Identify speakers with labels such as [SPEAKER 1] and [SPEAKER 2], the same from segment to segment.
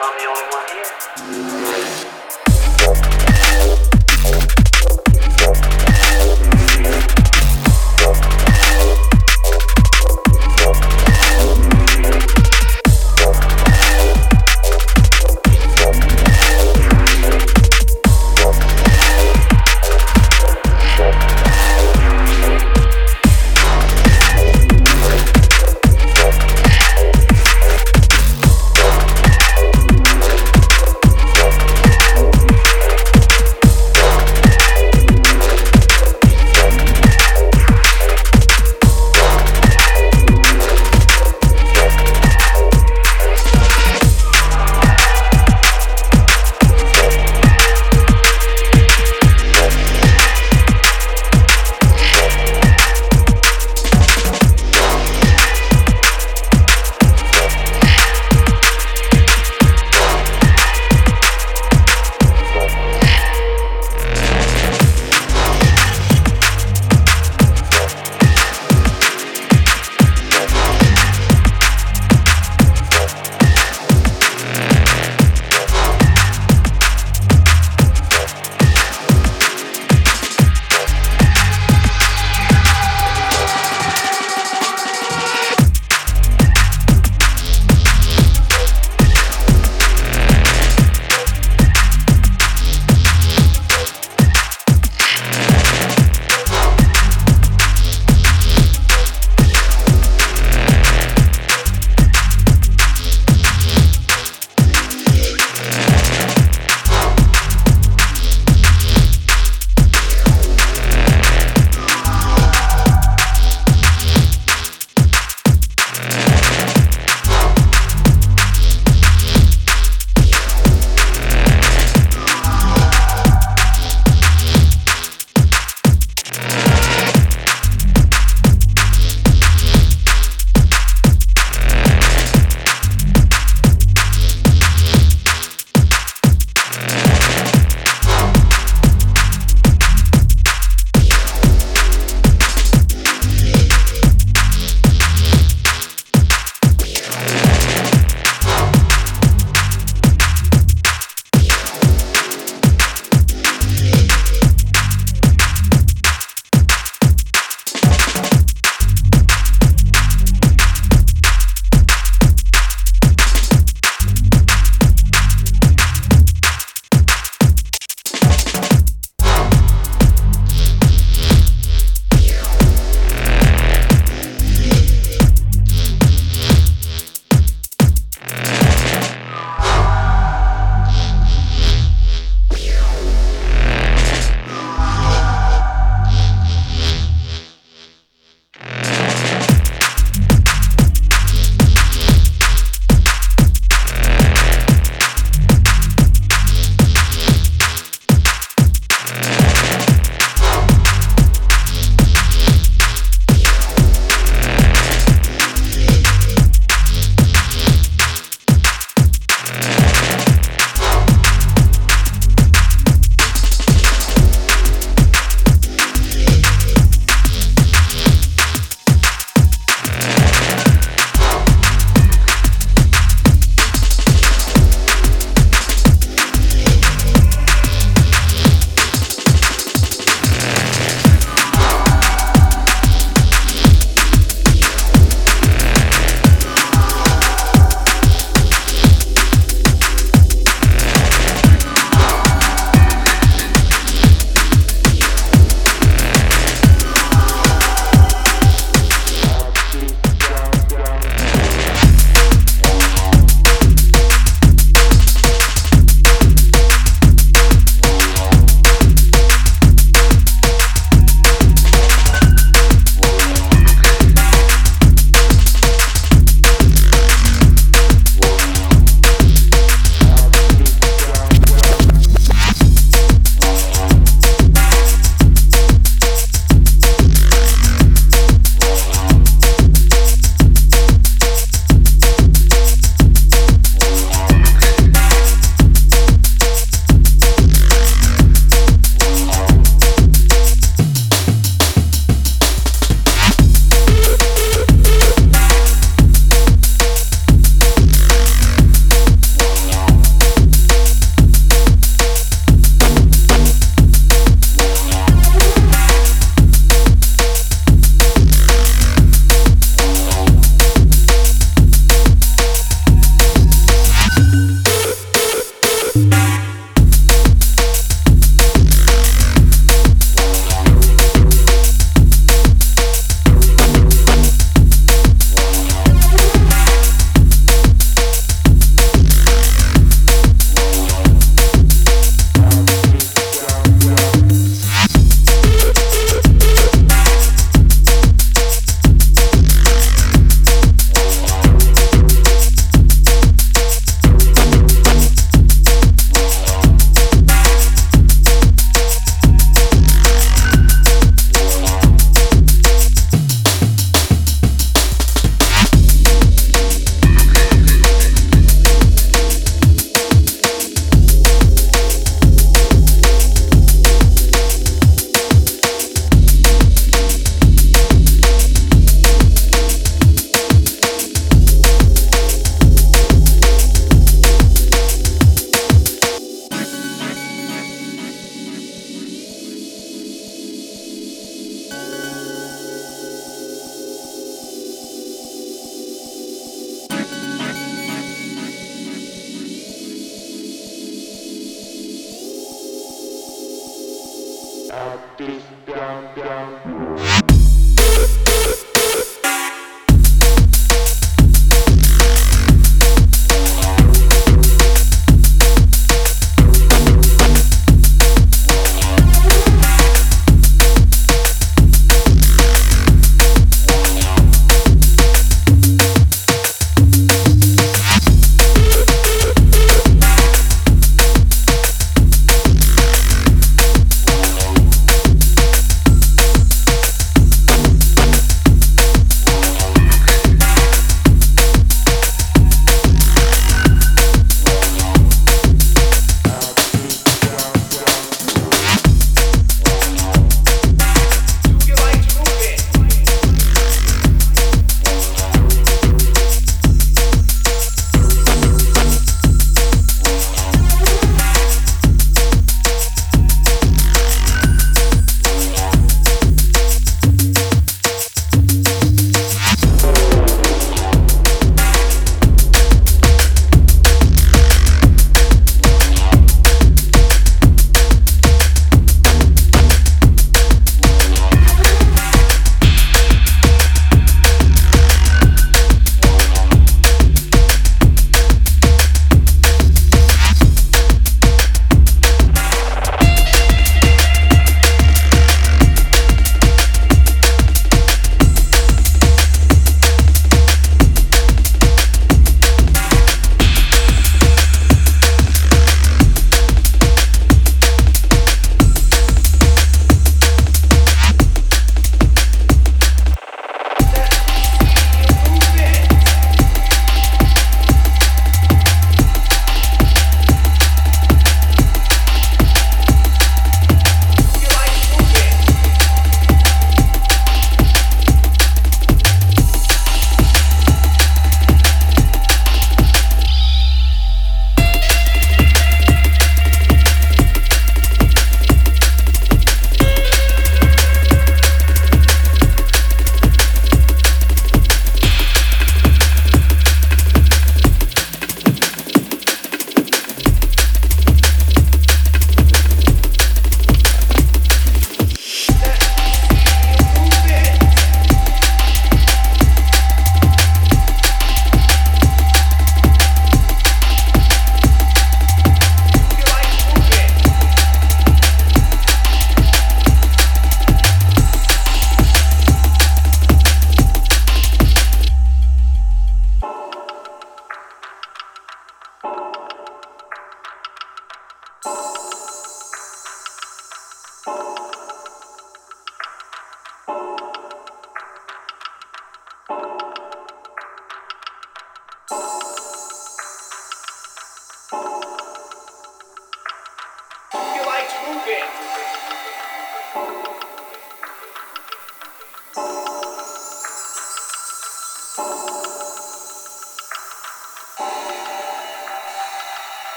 [SPEAKER 1] I'm the only one here.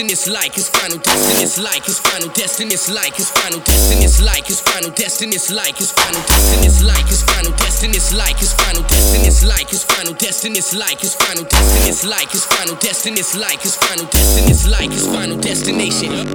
[SPEAKER 1] Destiny is like his final destiny is like his final destiny is like his final destiny is like his final destiny is like his final destiny is like his final destiny is like his final destiny is like his final destiny is like his final destiny is like his final destiny is like his final destiny is like his final destination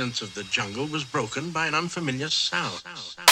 [SPEAKER 2] Silence of the jungle was broken by an unfamiliar sound.
[SPEAKER 3] Unity.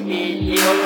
[SPEAKER 3] Momuto